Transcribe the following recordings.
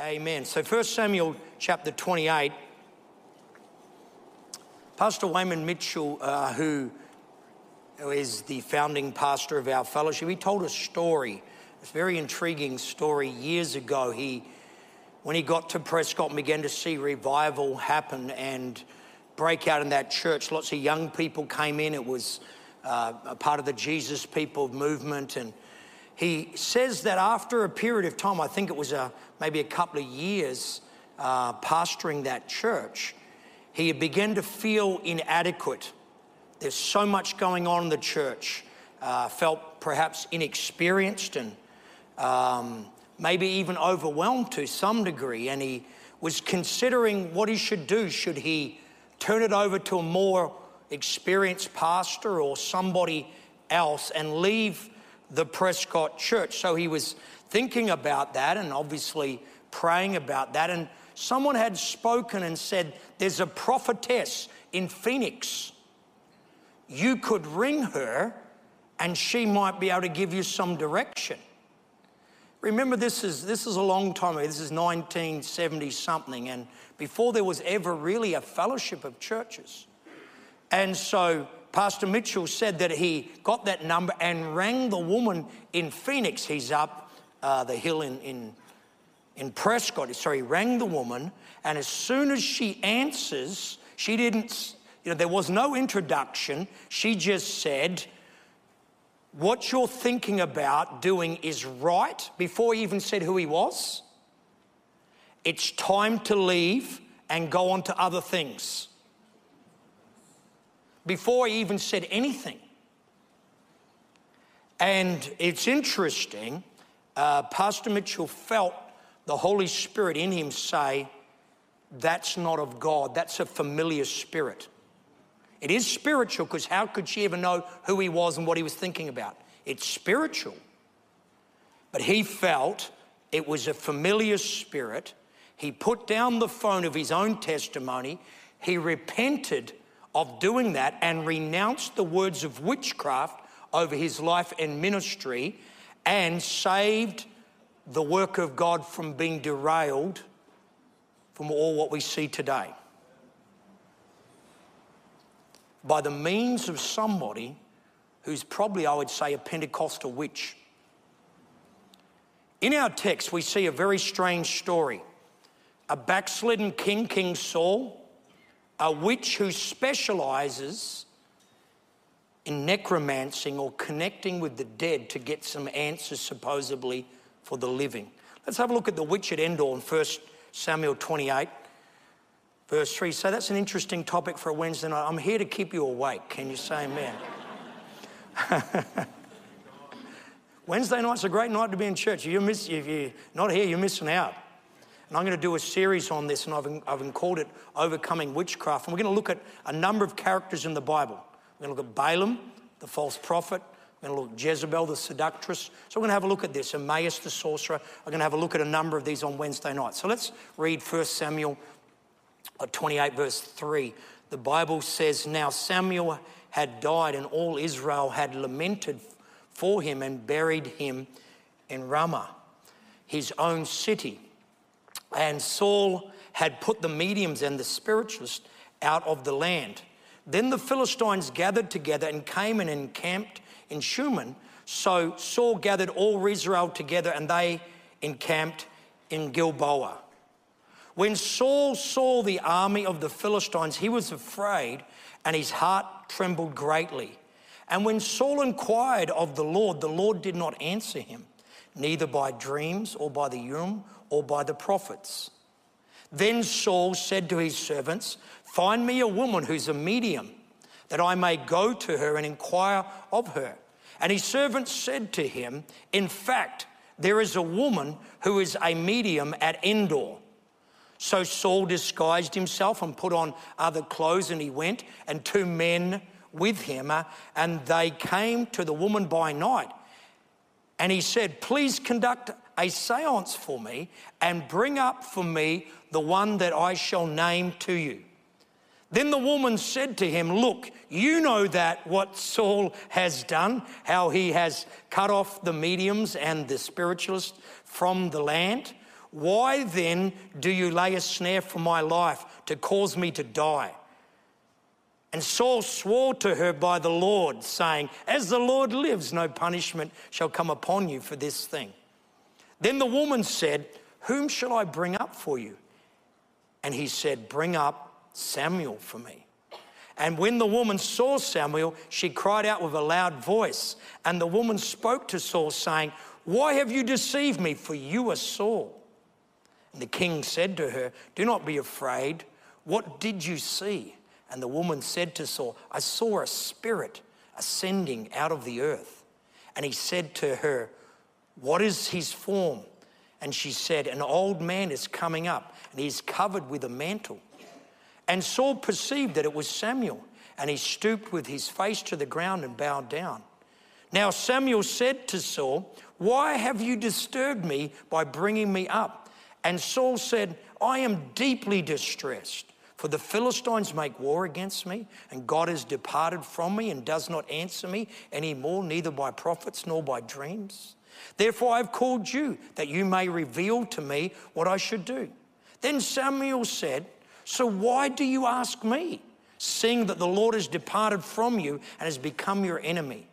Amen. So 1 Samuel chapter 28, Pastor Wayman Mitchell, uh, who is the founding pastor of our fellowship, he told a story, a very intriguing story years ago. He, when he got to Prescott and began to see revival happen and break out in that church, lots of young people came in. It was uh, a part of the Jesus People movement and he says that after a period of time, I think it was a, maybe a couple of years uh, pastoring that church, he began to feel inadequate. There's so much going on in the church. Uh, felt perhaps inexperienced and um, maybe even overwhelmed to some degree. And he was considering what he should do. Should he turn it over to a more experienced pastor or somebody else and leave the Prescott church. So he was thinking about that and obviously praying about that. And someone had spoken and said, There's a prophetess in Phoenix. You could ring her and she might be able to give you some direction. Remember, this is, this is a long time ago. This is 1970 something, and before there was ever really a fellowship of churches. And so Pastor Mitchell said that he got that number and rang the woman in Phoenix. He's up uh, the hill in, in, in Prescott. So he rang the woman, and as soon as she answers, she didn't, you know, there was no introduction. She just said, What you're thinking about doing is right, before he even said who he was. It's time to leave and go on to other things before he even said anything. And it's interesting, uh, Pastor Mitchell felt the Holy Spirit in him say, That's not of God, that's a familiar spirit. It is spiritual because how could she ever know who he was and what he was thinking about? It's spiritual. But he felt it was a familiar spirit. He put down the phone of his own testimony. He repented of doing that and renounced the words of witchcraft over his life and ministry and saved the work of God from being derailed from all what we see today. By the means of somebody who's probably, I would say, a Pentecostal witch. In our text, we see a very strange story. A backslidden king, King Saul, a witch who specializes in necromancing or connecting with the dead to get some answers, supposedly, for the living. Let's have a look at the witch at Endor in 1 Samuel 28, verse 3. So that's an interesting topic for a Wednesday night. I'm here to keep you awake. Can you say amen? Wednesday night's a great night to be in church. You miss, if you're not here, you're missing out. And I'm going to do a series on this, and I've, I've called it Overcoming Witchcraft. And we're going to look at a number of characters in the Bible. We're going to look at Balaam, the false prophet. We're going to look at Jezebel, the seductress. So we're going to have a look at this. Elymas, the sorcerer. We're going to have a look at a number of these on Wednesday night. So let's read 1 Samuel uh, 28, verse 3. The Bible says, Now Samuel had died, and all Israel had lamented for him and buried him in Ramah, his own city. And Saul had put the mediums and the spiritualists out of the land. Then the Philistines gathered together and came and encamped in Shunem. So Saul gathered all Israel together and they encamped in Gilboa. When Saul saw the army of the Philistines, he was afraid and his heart trembled greatly. And when Saul inquired of the Lord, the Lord did not answer him, neither by dreams or by the Urim or by the prophets. Then Saul said to his servants, Find me a woman who's a medium, that I may go to her and inquire of her. And his servants said to him, In fact, there is a woman who is a medium at Endor. So Saul disguised himself and put on other clothes, and he went, and two men with him, and they came to the woman by night. And he said, Please conduct a seance for me and bring up for me the one that I shall name to you. Then the woman said to him, Look, you know that what Saul has done, how he has cut off the mediums and the spiritualists from the land. Why then do you lay a snare for my life to cause me to die? And Saul swore to her by the Lord, saying, As the Lord lives, no punishment shall come upon you for this thing. Then the woman said, Whom shall I bring up for you? And he said, Bring up Samuel for me. And when the woman saw Samuel, she cried out with a loud voice. And the woman spoke to Saul, saying, Why have you deceived me? For you are Saul. And the king said to her, Do not be afraid. What did you see? And the woman said to Saul, I saw a spirit ascending out of the earth. And he said to her, What is his form? And she said, An old man is coming up, and he is covered with a mantle. And Saul perceived that it was Samuel, and he stooped with his face to the ground and bowed down. Now Samuel said to Saul, Why have you disturbed me by bringing me up? And Saul said, I am deeply distressed. For the Philistines make war against me, and God has departed from me and does not answer me any more, neither by prophets nor by dreams. Therefore, I've called you, that you may reveal to me what I should do. Then Samuel said, So why do you ask me, seeing that the Lord has departed from you and has become your enemy?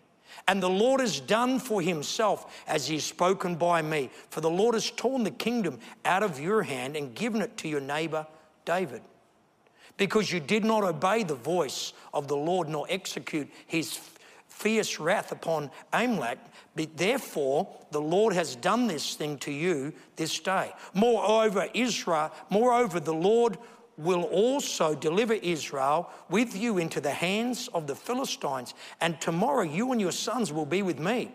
And the Lord has done for himself as he has spoken by me. For the Lord has torn the kingdom out of your hand and given it to your neighbor David because you did not obey the voice of the Lord nor execute his fierce wrath upon Amalek. Therefore, the Lord has done this thing to you this day. Moreover, Israel, moreover, the Lord will also deliver Israel with you into the hands of the Philistines. And tomorrow you and your sons will be with me.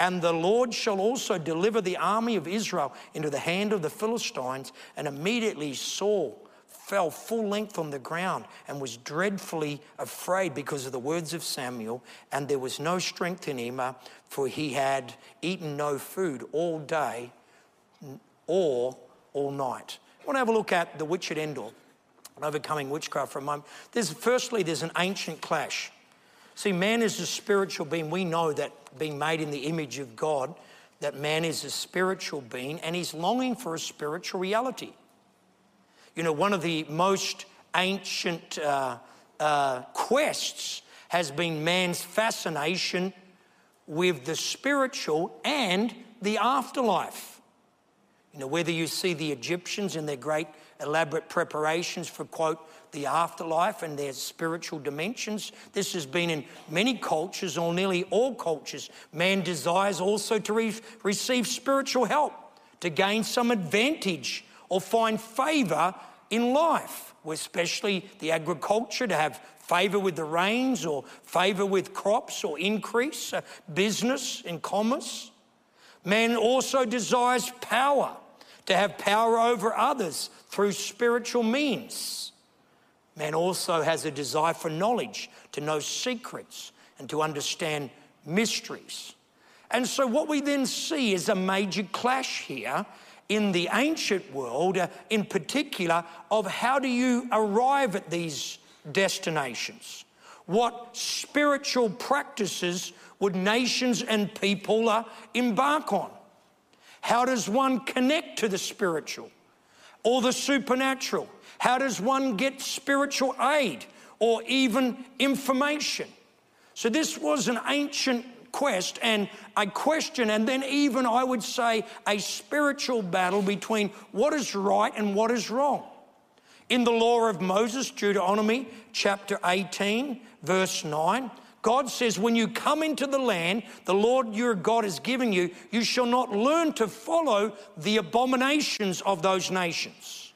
And the Lord shall also deliver the army of Israel into the hand of the Philistines. And immediately Saul fell full length on the ground and was dreadfully afraid because of the words of Samuel, and there was no strength in him, uh, for he had eaten no food all day or all night. I want to have a look at the witch at Endor, overcoming witchcraft for a moment. There's, firstly, there's an ancient clash. See, man is a spiritual being. We know that being made in the image of God, that man is a spiritual being and he's longing for a spiritual reality. You know, one of the most ancient uh, uh, quests has been man's fascination with the spiritual and the afterlife. You know, whether you see the Egyptians in their great elaborate preparations for, quote, the afterlife and their spiritual dimensions. This has been in many cultures, or nearly all cultures. Man desires also to re- receive spiritual help, to gain some advantage or find favor in life, especially the agriculture, to have favor with the rains or favor with crops or increase, uh, business and commerce. Man also desires power, to have power over others through spiritual means. Man also has a desire for knowledge, to know secrets and to understand mysteries. And so, what we then see is a major clash here in the ancient world, uh, in particular, of how do you arrive at these destinations? What spiritual practices would nations and people uh, embark on? How does one connect to the spiritual or the supernatural? How does one get spiritual aid or even information? So, this was an ancient quest and a question, and then even I would say a spiritual battle between what is right and what is wrong. In the law of Moses, Deuteronomy chapter 18, verse 9, God says, When you come into the land the Lord your God has given you, you shall not learn to follow the abominations of those nations.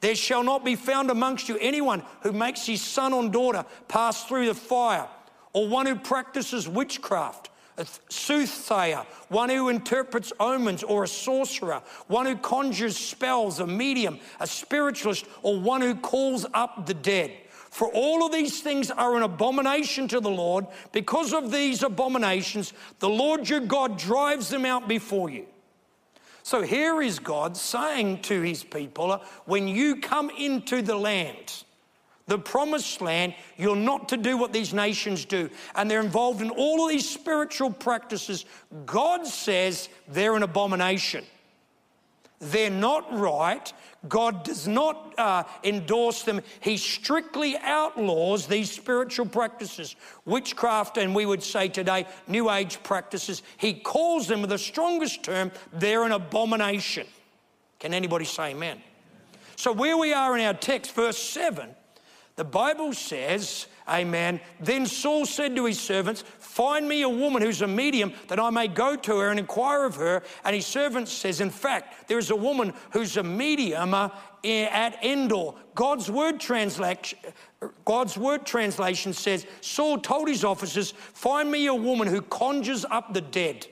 There shall not be found amongst you anyone who makes his son or daughter pass through the fire or one who practices witchcraft, a soothsayer, one who interprets omens, or a sorcerer, one who conjures spells, a medium, a spiritualist, or one who calls up the dead. For all of these things are an abomination to the Lord. Because of these abominations, the Lord your God drives them out before you. So here is God saying to his people when you come into the land, the promised land, you're not to do what these nations do. And they're involved in all of these spiritual practices. God says they're an abomination. They're not right. God does not uh, endorse them. He strictly outlaws these spiritual practices, witchcraft, and we would say today, New Age practices. He calls them, with the strongest term, they're an abomination. Can anybody say amen? So, where we are in our text, verse 7, the Bible says, Amen. Then Saul said to his servants, Find me a woman who's a medium that I may go to her and inquire of her. And his servant says, In fact, there is a woman who's a medium uh, at Endor. God's word translation. God's word translation says, Saul told his officers, Find me a woman who conjures up the dead,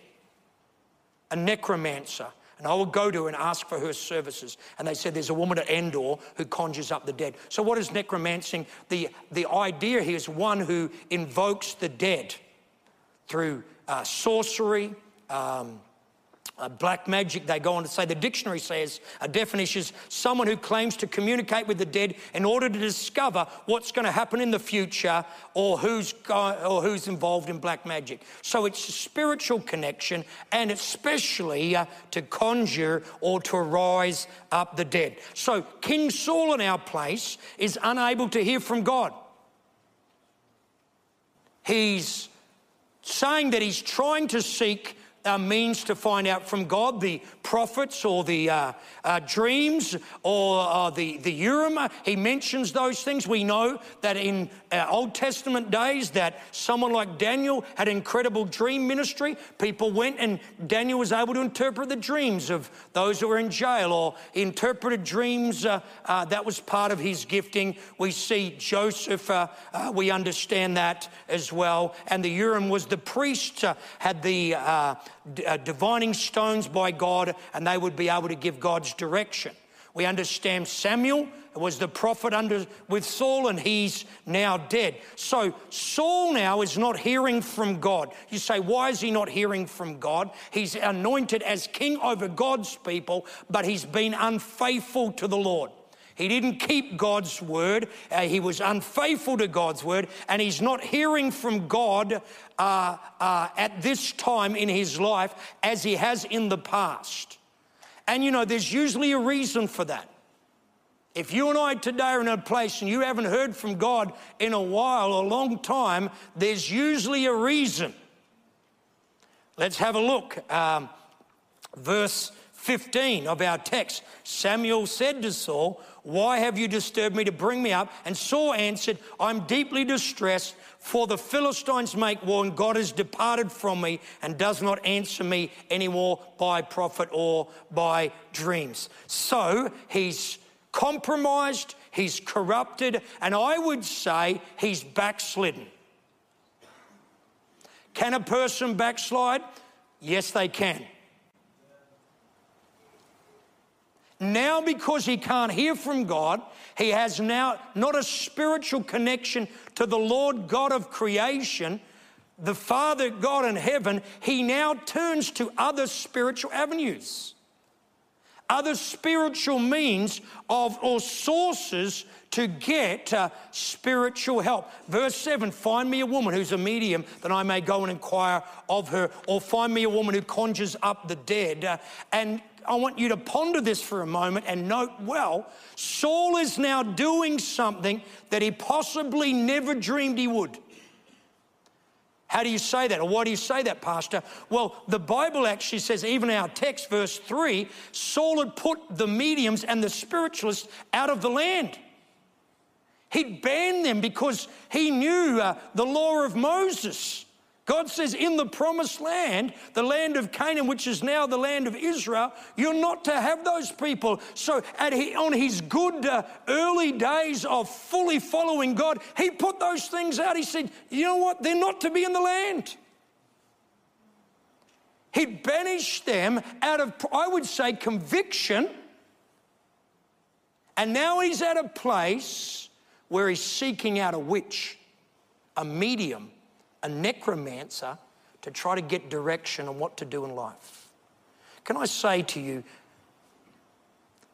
a necromancer and I will go to and ask for her services. And they said, There's a woman at Endor who conjures up the dead. So, what is necromancing? The, the idea here is one who invokes the dead through uh, sorcery. Um, uh, black magic, they go on to say, the dictionary says a definition is someone who claims to communicate with the dead in order to discover what's going to happen in the future or who's, go- or who's involved in black magic. So it's a spiritual connection and especially uh, to conjure or to rise up the dead. So King Saul in our place is unable to hear from God. He's saying that he's trying to seek a means to find out from God the prophets or the uh, uh, dreams or uh, the, the Urim. He mentions those things. We know that in uh, Old Testament days that someone like Daniel had incredible dream ministry. People went and Daniel was able to interpret the dreams of those who were in jail or interpreted dreams. Uh, uh, that was part of his gifting. We see Joseph, we understand that as well. And the Urim was the priest, had the uh, divining stones by God, and they would be able to give God's direction. We understand Samuel was the prophet under with Saul, and he's now dead. So Saul now is not hearing from God. You say, why is he not hearing from God? He's anointed as king over God's people, but he's been unfaithful to the Lord. He didn't keep God's word. Uh, he was unfaithful to God's word, and he's not hearing from God uh, uh, at this time in his life as he has in the past. And you know, there's usually a reason for that. If you and I today are in a place and you haven't heard from God in a while, a long time, there's usually a reason. Let's have a look. Um, verse 15 of our text Samuel said to Saul, why have you disturbed me to bring me up? And Saul answered, I'm deeply distressed, for the Philistines make war, and God has departed from me and does not answer me anymore by prophet or by dreams. So he's compromised, he's corrupted, and I would say he's backslidden. Can a person backslide? Yes, they can. Now, because he can't hear from God, he has now not a spiritual connection to the Lord God of creation, the Father God in heaven. He now turns to other spiritual avenues, other spiritual means of or sources to get uh, spiritual help. Verse 7 Find me a woman who's a medium that I may go and inquire of her, or find me a woman who conjures up the dead. Uh, and I want you to ponder this for a moment and note well, Saul is now doing something that he possibly never dreamed he would. How do you say that? Or why do you say that, Pastor? Well, the Bible actually says, even our text, verse 3, Saul had put the mediums and the spiritualists out of the land. He'd banned them because he knew uh, the law of Moses. God says, in the promised land, the land of Canaan, which is now the land of Israel, you're not to have those people. So, he, on his good uh, early days of fully following God, he put those things out. He said, You know what? They're not to be in the land. He banished them out of, I would say, conviction. And now he's at a place where he's seeking out a witch, a medium a necromancer to try to get direction on what to do in life. Can I say to you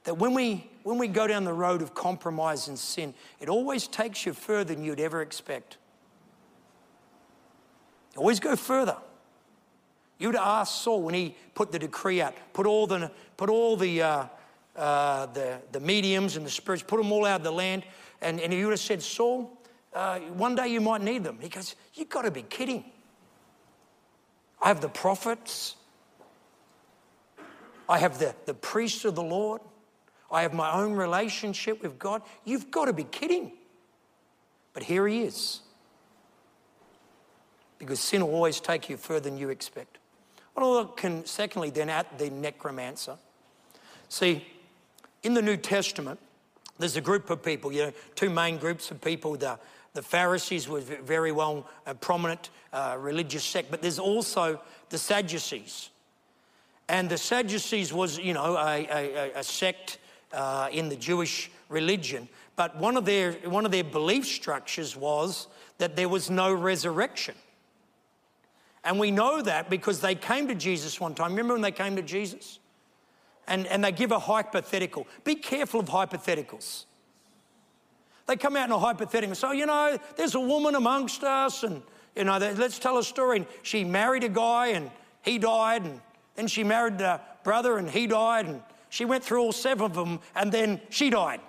that when we, when we go down the road of compromise and sin, it always takes you further than you'd ever expect. You always go further. You'd ask Saul when he put the decree out, put all the, put all the, uh, uh, the, the mediums and the spirits, put them all out of the land, and, and he would have said, Saul, uh, one day you might need them. He goes, You've got to be kidding. I have the prophets, I have the, the priests of the Lord, I have my own relationship with God. You've got to be kidding. But here he is. Because sin will always take you further than you expect. I want to look, can, secondly, then at the necromancer. See, in the New Testament, there's a group of people, you know, two main groups of people. The, the Pharisees were very well a prominent uh, religious sect, but there's also the Sadducees. And the Sadducees was, you know, a, a, a sect uh, in the Jewish religion. But one of, their, one of their belief structures was that there was no resurrection. And we know that because they came to Jesus one time. Remember when they came to Jesus? And, and they give a hypothetical. Be careful of hypotheticals. They come out in a hypothetical. So, you know, there's a woman amongst us, and, you know, let's tell a story. And she married a guy, and he died, and then she married a brother, and he died, and she went through all seven of them, and then she died.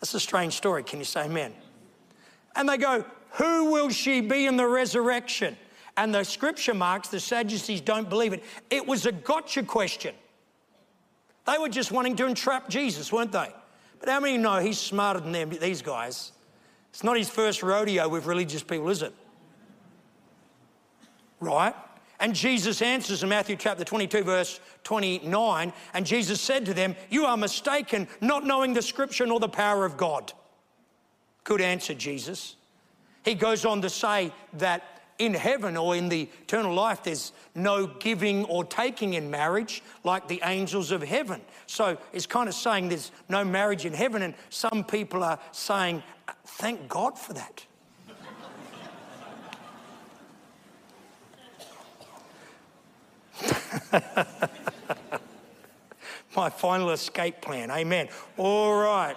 That's a strange story. Can you say amen? And they go, Who will she be in the resurrection? And the scripture marks the Sadducees don't believe it. It was a gotcha question. They were just wanting to entrap Jesus, weren't they? But how many know he's smarter than them, these guys? It's not his first rodeo with religious people, is it? Right? And Jesus answers in Matthew chapter 22, verse 29, and Jesus said to them, You are mistaken, not knowing the scripture nor the power of God. Good answer, Jesus. He goes on to say that in heaven or in the eternal life, there's no giving or taking in marriage like the angels of heaven. So it's kind of saying there's no marriage in heaven, and some people are saying, thank God for that. My final escape plan. Amen. All right.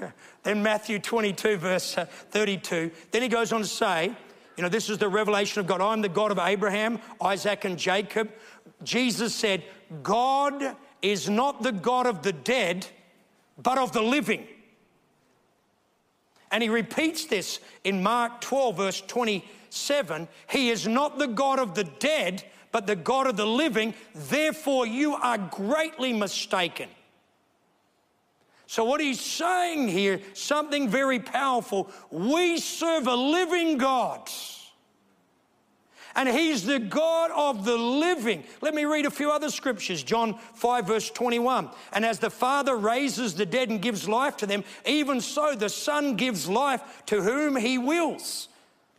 Then Matthew 22, verse 32. Then he goes on to say, you know, this is the revelation of God. I'm the God of Abraham, Isaac, and Jacob. Jesus said, God is not the God of the dead, but of the living. And he repeats this in Mark 12, verse 27 He is not the God of the dead, but the God of the living. Therefore, you are greatly mistaken. So, what he's saying here, something very powerful. We serve a living God. And he's the God of the living. Let me read a few other scriptures. John 5, verse 21. And as the Father raises the dead and gives life to them, even so the Son gives life to whom he wills.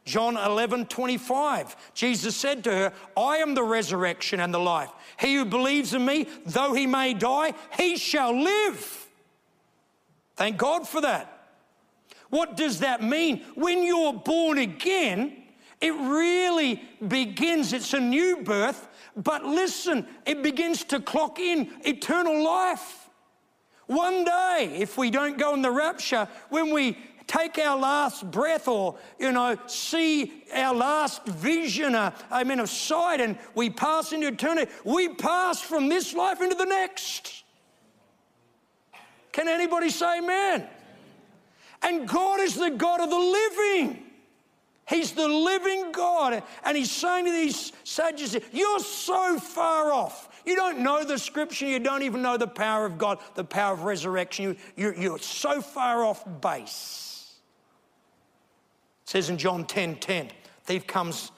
John 11, 25. Jesus said to her, I am the resurrection and the life. He who believes in me, though he may die, he shall live. Thank God for that. What does that mean? When you're born again, it really begins, it's a new birth, but listen, it begins to clock in eternal life. One day, if we don't go in the rapture, when we take our last breath or, you know, see our last vision, uh, amen, of sight, and we pass into eternity, we pass from this life into the next. Can anybody say amen? And God is the God of the living. He's the living God. And He's saying to these Sadducees, You're so far off. You don't know the scripture. You don't even know the power of God, the power of resurrection. You, are you're so far off base. It says in John 10 10, thief comes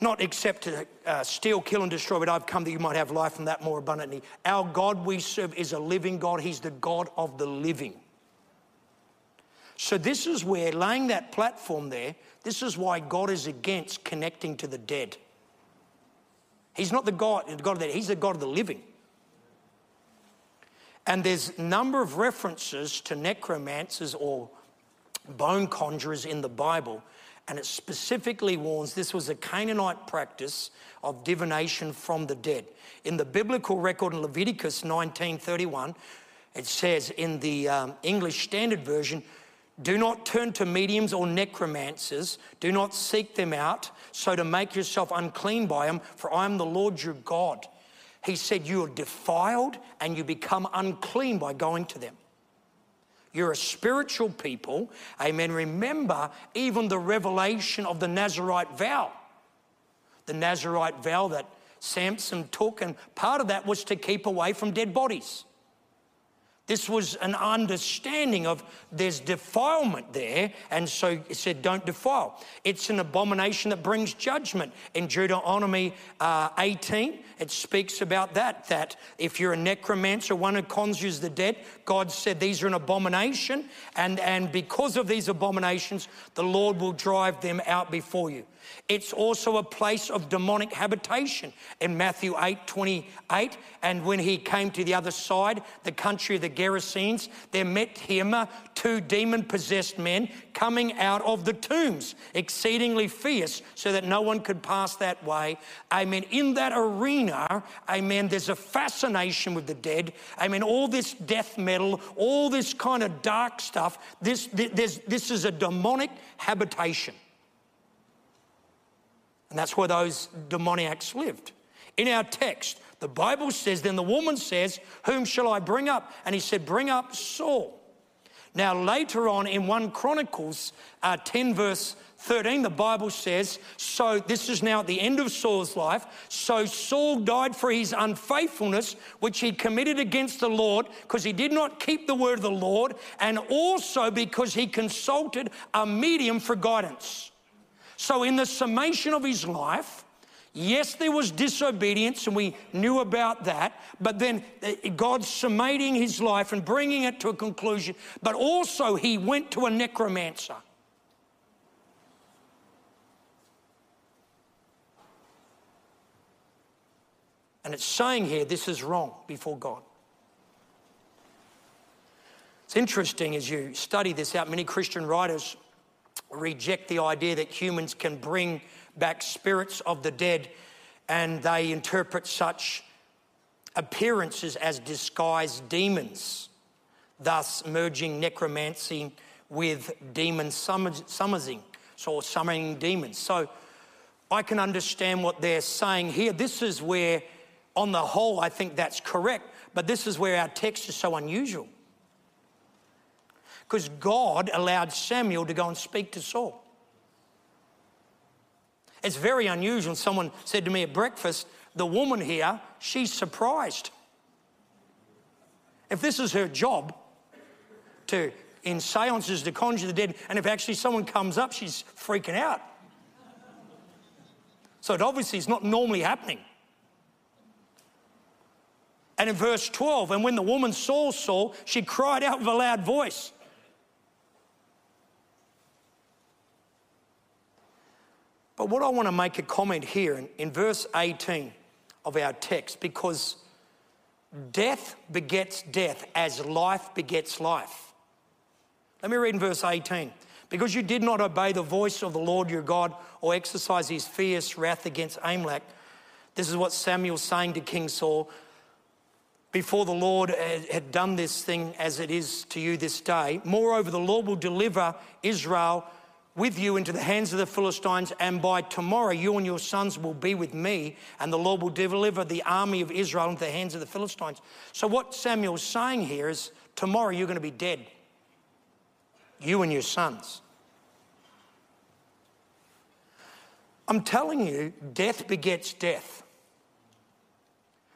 not except to uh, steal, kill, and destroy, but I've come that you might have life and that more abundantly. Our God we serve is a living God. He's the God of the living. So, this is where, laying that platform there, this is why God is against connecting to the dead. He's not the God, the God of the dead, He's the God of the living. And there's a number of references to necromancers or bone conjurers in the Bible and it specifically warns this was a Canaanite practice of divination from the dead. In the biblical record in Leviticus 19:31, it says in the um, English Standard Version, Do not turn to mediums or necromancers. Do not seek them out, so to make yourself unclean by them, for I am the Lord your God. He said, You are defiled and you become unclean by going to them. You're a spiritual people. Amen. Remember even the revelation of the Nazarite vow. The Nazarite vow that Samson took, and part of that was to keep away from dead bodies. This was an understanding of there's defilement there, and so it said, don't defile. It's an abomination that brings judgment. In Deuteronomy uh, 18, it speaks about that, that if you're a necromancer, one who conjures the dead, God said these are an abomination, and, and because of these abominations, the Lord will drive them out before you. It's also a place of demonic habitation in Matthew 8 28. And when he came to the other side, the country of the Gerasenes, there met him uh, two demon possessed men coming out of the tombs, exceedingly fierce, so that no one could pass that way. Amen. In that arena, amen, there's a fascination with the dead. Amen. All this death metal, all this kind of dark stuff, this, this, this is a demonic habitation. And that's where those demoniacs lived. In our text, the Bible says, Then the woman says, Whom shall I bring up? And he said, Bring up Saul. Now, later on in 1 Chronicles uh, 10, verse 13, the Bible says, So this is now at the end of Saul's life. So Saul died for his unfaithfulness, which he committed against the Lord, because he did not keep the word of the Lord, and also because he consulted a medium for guidance. So, in the summation of his life, yes, there was disobedience, and we knew about that, but then uh, God's summating his life and bringing it to a conclusion. But also, he went to a necromancer. And it's saying here this is wrong before God. It's interesting as you study this out, many Christian writers reject the idea that humans can bring back spirits of the dead, and they interpret such appearances as disguised demons, thus merging necromancy with demon summoning, so summoning demons. So I can understand what they're saying here. This is where, on the whole, I think that's correct, but this is where our text is so unusual because God allowed Samuel to go and speak to Saul. It's very unusual. Someone said to me at breakfast, the woman here, she's surprised. If this is her job to in seances to conjure the dead, and if actually someone comes up, she's freaking out. So it obviously is not normally happening. And in verse 12, and when the woman saw Saul, she cried out with a loud voice. But what I want to make a comment here in, in verse 18 of our text, because death begets death as life begets life. Let me read in verse 18. Because you did not obey the voice of the Lord your God or exercise his fierce wrath against Amalek, this is what Samuel's saying to King Saul. Before the Lord had done this thing as it is to you this day, moreover, the Lord will deliver Israel with you into the hands of the Philistines, and by tomorrow you and your sons will be with me, and the Lord will deliver the army of Israel into the hands of the Philistines. So, what Samuel's saying here is tomorrow you're going to be dead, you and your sons. I'm telling you, death begets death.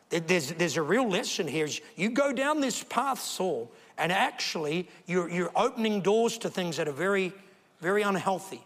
There's, there's a real lesson here. You go down this path, Saul, and actually you're, you're opening doors to things that are very very unhealthy.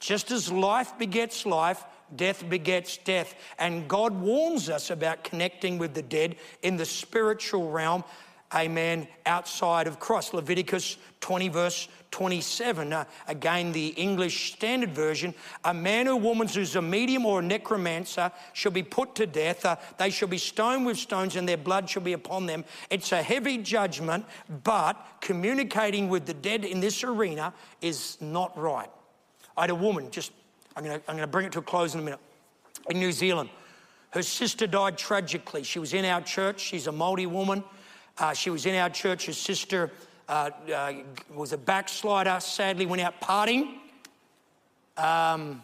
Just as life begets life, death begets death. And God warns us about connecting with the dead in the spiritual realm, amen, outside of Christ. Leviticus 20, verse 27. Uh, again, the English Standard Version. A man or woman who's a medium or a necromancer shall be put to death. Uh, they shall be stoned with stones, and their blood shall be upon them. It's a heavy judgment, but communicating with the dead in this arena is not right. I had a woman, just, I'm going to bring it to a close in a minute, in New Zealand. Her sister died tragically. She was in our church. She's a Māori woman. Uh, she was in our church. Her sister uh, uh, was a backslider, sadly went out partying, um,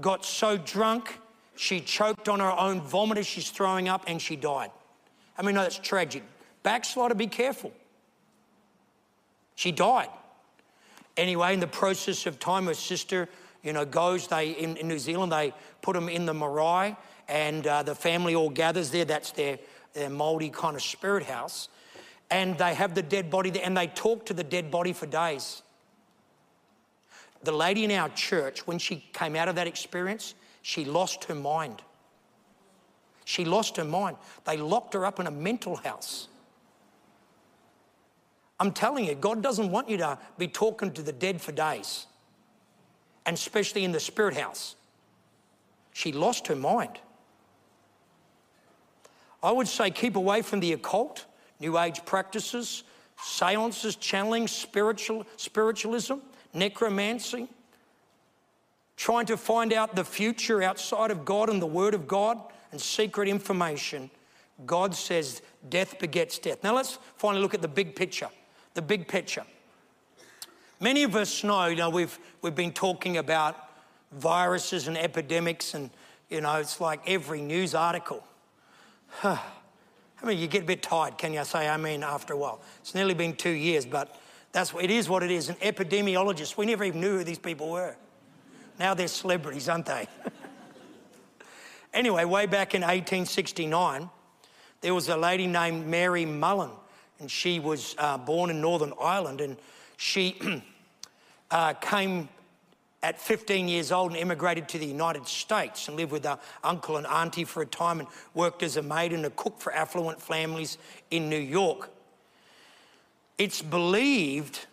got so drunk, she choked on her own vomit as she's throwing up and she died. I mean, no, that's tragic. Backslider, be careful. She died. Anyway, in the process of time, her sister, you know, goes, they, in, in New Zealand, they put them in the marae and uh, the family all gathers there. That's their, their Māori kind of spirit house. And they have the dead body there and they talk to the dead body for days. The lady in our church, when she came out of that experience, she lost her mind. She lost her mind. They locked her up in a mental house. I'm telling you, God doesn't want you to be talking to the dead for days, and especially in the spirit house. She lost her mind. I would say keep away from the occult, New Age practices, seances, channeling, spiritual, spiritualism, necromancy, trying to find out the future outside of God and the Word of God and secret information. God says death begets death. Now let's finally look at the big picture. The big picture. Many of us know, you know, we've, we've been talking about viruses and epidemics, and, you know, it's like every news article I mean, you get a bit tired, can you say amen after a while? It's nearly been two years, but that's it is what it is. An epidemiologist, we never even knew who these people were. Now they're celebrities, aren't they? anyway, way back in 1869, there was a lady named Mary Mullen, and she was uh, born in Northern Ireland, and she uh, came at 15 years old and immigrated to the United States and lived with her uncle and auntie for a time and worked as a maid and a cook for affluent families in New York. It's believed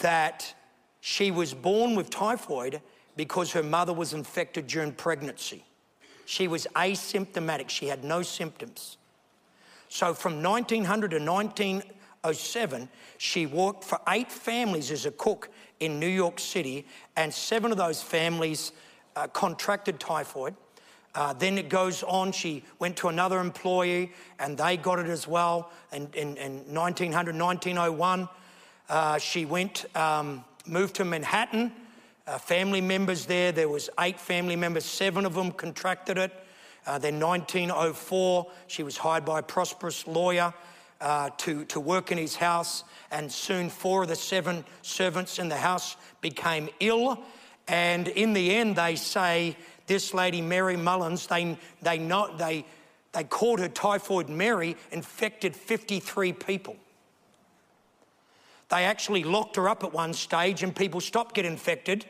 that she was born with typhoid because her mother was infected during pregnancy. She was asymptomatic, she had no symptoms. So from 1900 to 1907, she worked for eight families as a cook in New York City, and seven of those families uh, contracted typhoid. Uh, then it goes on, she went to another employee and they got it as well. And in, in 1900, 1901, uh, she went, um, moved to Manhattan. Uh, family members there, there was eight family members, seven of them contracted it. Uh, then 1904, she was hired by a prosperous lawyer uh, to, to work in his house, and soon four of the seven servants in the house became ill. And in the end, they say this lady, Mary Mullins, they, they, know, they, they called her Typhoid Mary, infected 53 people. They actually locked her up at one stage and people stopped getting infected.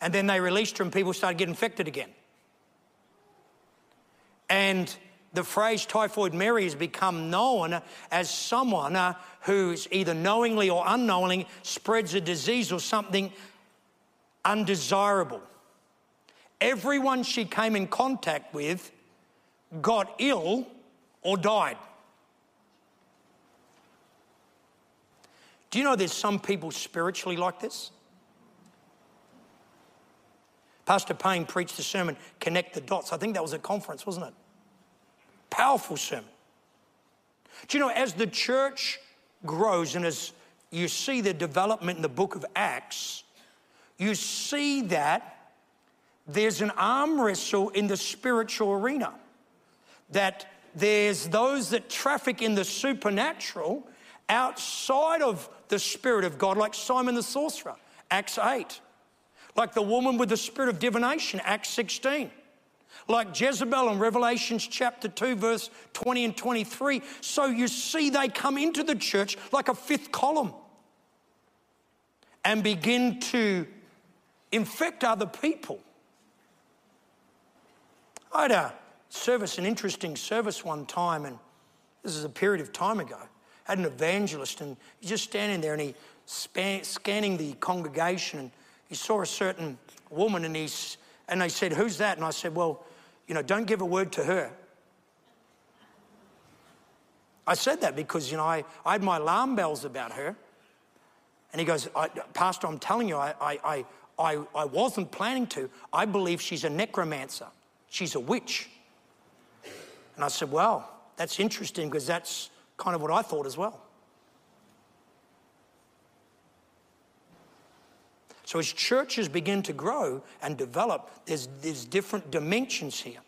And then they released her and people started getting infected again. And the phrase typhoid Mary has become known as someone uh, who's either knowingly or unknowingly spreads a disease or something undesirable. Everyone she came in contact with got ill or died. Do you know there's some people spiritually like this? Pastor Payne preached a sermon, Connect the Dots. I think that was a conference, wasn't it? Powerful sermon. Do you know, as the church grows and as you see the development in the book of Acts, you see that there's an arm wrestle in the spiritual arena. That there's those that traffic in the supernatural outside of the Spirit of God, like Simon the sorcerer, Acts 8. Like the woman with the spirit of divination, Acts 16 like Jezebel in Revelations chapter 2, verse 20 and 23. So you see, they come into the church like a fifth column and begin to infect other people. I had a service, an interesting service one time, and this is a period of time ago. I had an evangelist, and he's just standing there and he's scanning the congregation, and he saw a certain woman, and he's and they said, Who's that? And I said, Well, you know, don't give a word to her. I said that because, you know, I, I had my alarm bells about her. And he goes, Pastor, I'm telling you, I, I, I, I wasn't planning to. I believe she's a necromancer, she's a witch. And I said, Well, that's interesting because that's kind of what I thought as well. So as churches begin to grow and develop, there's, there's different dimensions here.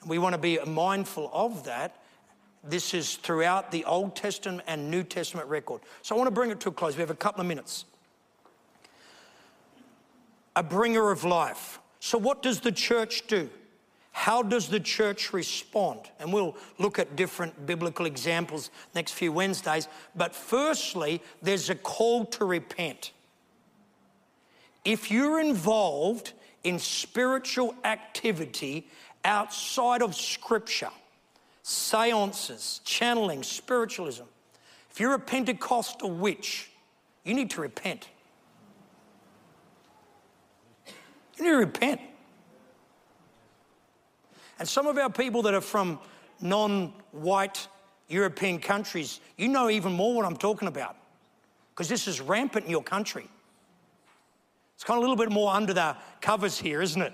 And we want to be mindful of that. This is throughout the Old Testament and New Testament record. So I want to bring it to a close. We have a couple of minutes. A bringer of life. So, what does the church do? How does the church respond? And we'll look at different biblical examples next few Wednesdays. But firstly, there's a call to repent. If you're involved in spiritual activity outside of Scripture, seances, channeling, spiritualism, if you're a Pentecostal witch, you need to repent. You need to repent. And some of our people that are from non white European countries, you know even more what I'm talking about because this is rampant in your country. It's kind of a little bit more under the covers here, isn't it?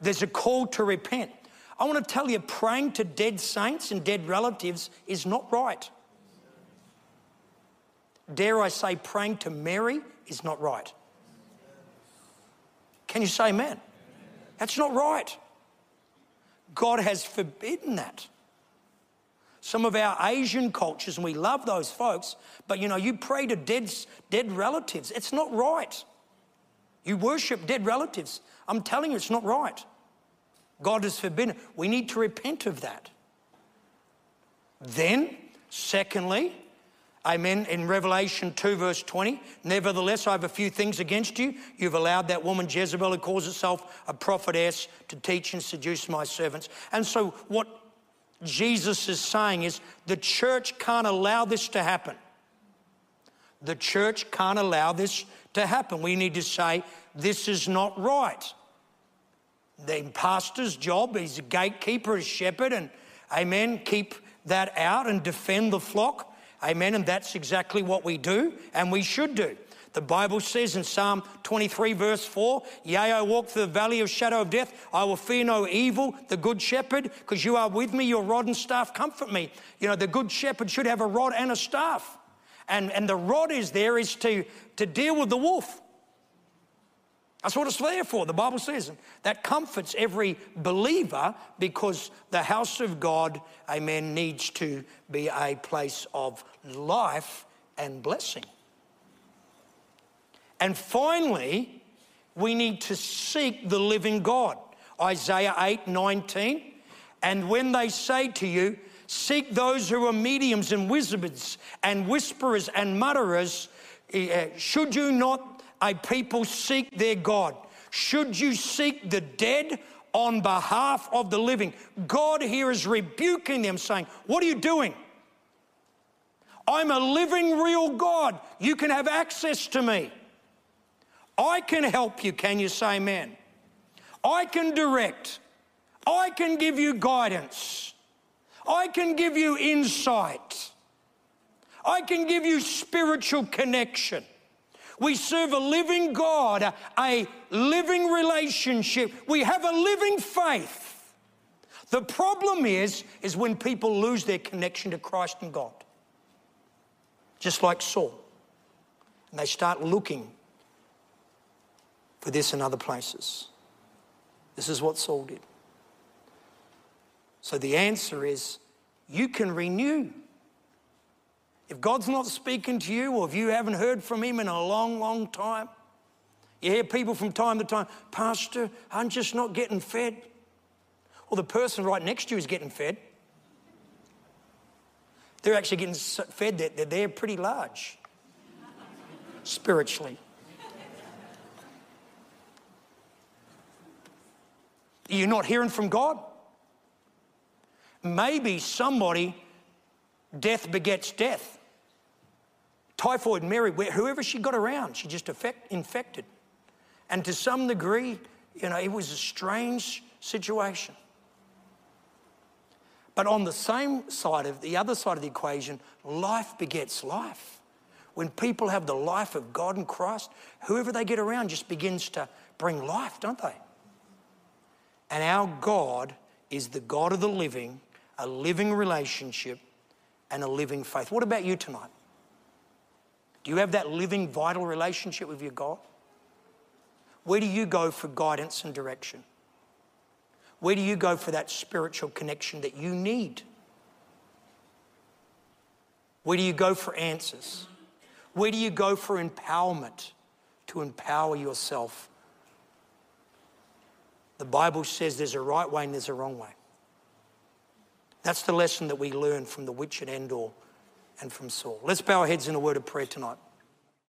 There's a call to repent. I want to tell you, praying to dead saints and dead relatives is not right. Dare I say, praying to Mary is not right. Can you say amen? That's not right. God has forbidden that. Some of our Asian cultures, and we love those folks, but you know, you pray to dead, dead relatives. It's not right. You worship dead relatives. I'm telling you, it's not right. God has forbidden. We need to repent of that. Then, secondly, Amen. In Revelation 2, verse 20, nevertheless, I have a few things against you. You've allowed that woman Jezebel, who calls herself a prophetess, to teach and seduce my servants. And so, what Jesus is saying is the church can't allow this to happen. The church can't allow this to happen. We need to say, this is not right. The pastor's job, he's a gatekeeper, a shepherd, and amen, keep that out and defend the flock. Amen. And that's exactly what we do and we should do. The Bible says in Psalm 23, verse 4, Yea, I walk through the valley of shadow of death, I will fear no evil, the good shepherd, because you are with me, your rod and staff comfort me. You know, the good shepherd should have a rod and a staff. And, and the rod is there is to, to deal with the wolf. That's what it's there for, the Bible says. that comforts every believer because the house of God, amen, needs to be a place of life and blessing. And finally, we need to seek the living God. Isaiah 8 19. And when they say to you, Seek those who are mediums and wizards and whisperers and mutterers, eh, should you not a people seek their God. Should you seek the dead on behalf of the living? God here is rebuking them, saying, What are you doing? I'm a living, real God. You can have access to me. I can help you. Can you say amen? I can direct. I can give you guidance. I can give you insight. I can give you spiritual connection. We serve a living God, a living relationship. We have a living faith. The problem is, is when people lose their connection to Christ and God. Just like Saul. And they start looking for this in other places. This is what Saul did. So the answer is you can renew if God's not speaking to you, or if you haven't heard from Him in a long, long time, you hear people from time to time, Pastor, I'm just not getting fed. Or the person right next to you is getting fed. They're actually getting fed, they're, they're pretty large spiritually. You're not hearing from God? Maybe somebody, death begets death. Typhoid Mary, whoever she got around, she just infected. And to some degree, you know, it was a strange situation. But on the same side of the other side of the equation, life begets life. When people have the life of God and Christ, whoever they get around just begins to bring life, don't they? And our God is the God of the living, a living relationship, and a living faith. What about you tonight? Do you have that living, vital relationship with your God? Where do you go for guidance and direction? Where do you go for that spiritual connection that you need? Where do you go for answers? Where do you go for empowerment to empower yourself? The Bible says there's a right way and there's a wrong way. That's the lesson that we learn from the witch at Endor and from Saul. Let's bow our heads in a word of prayer tonight.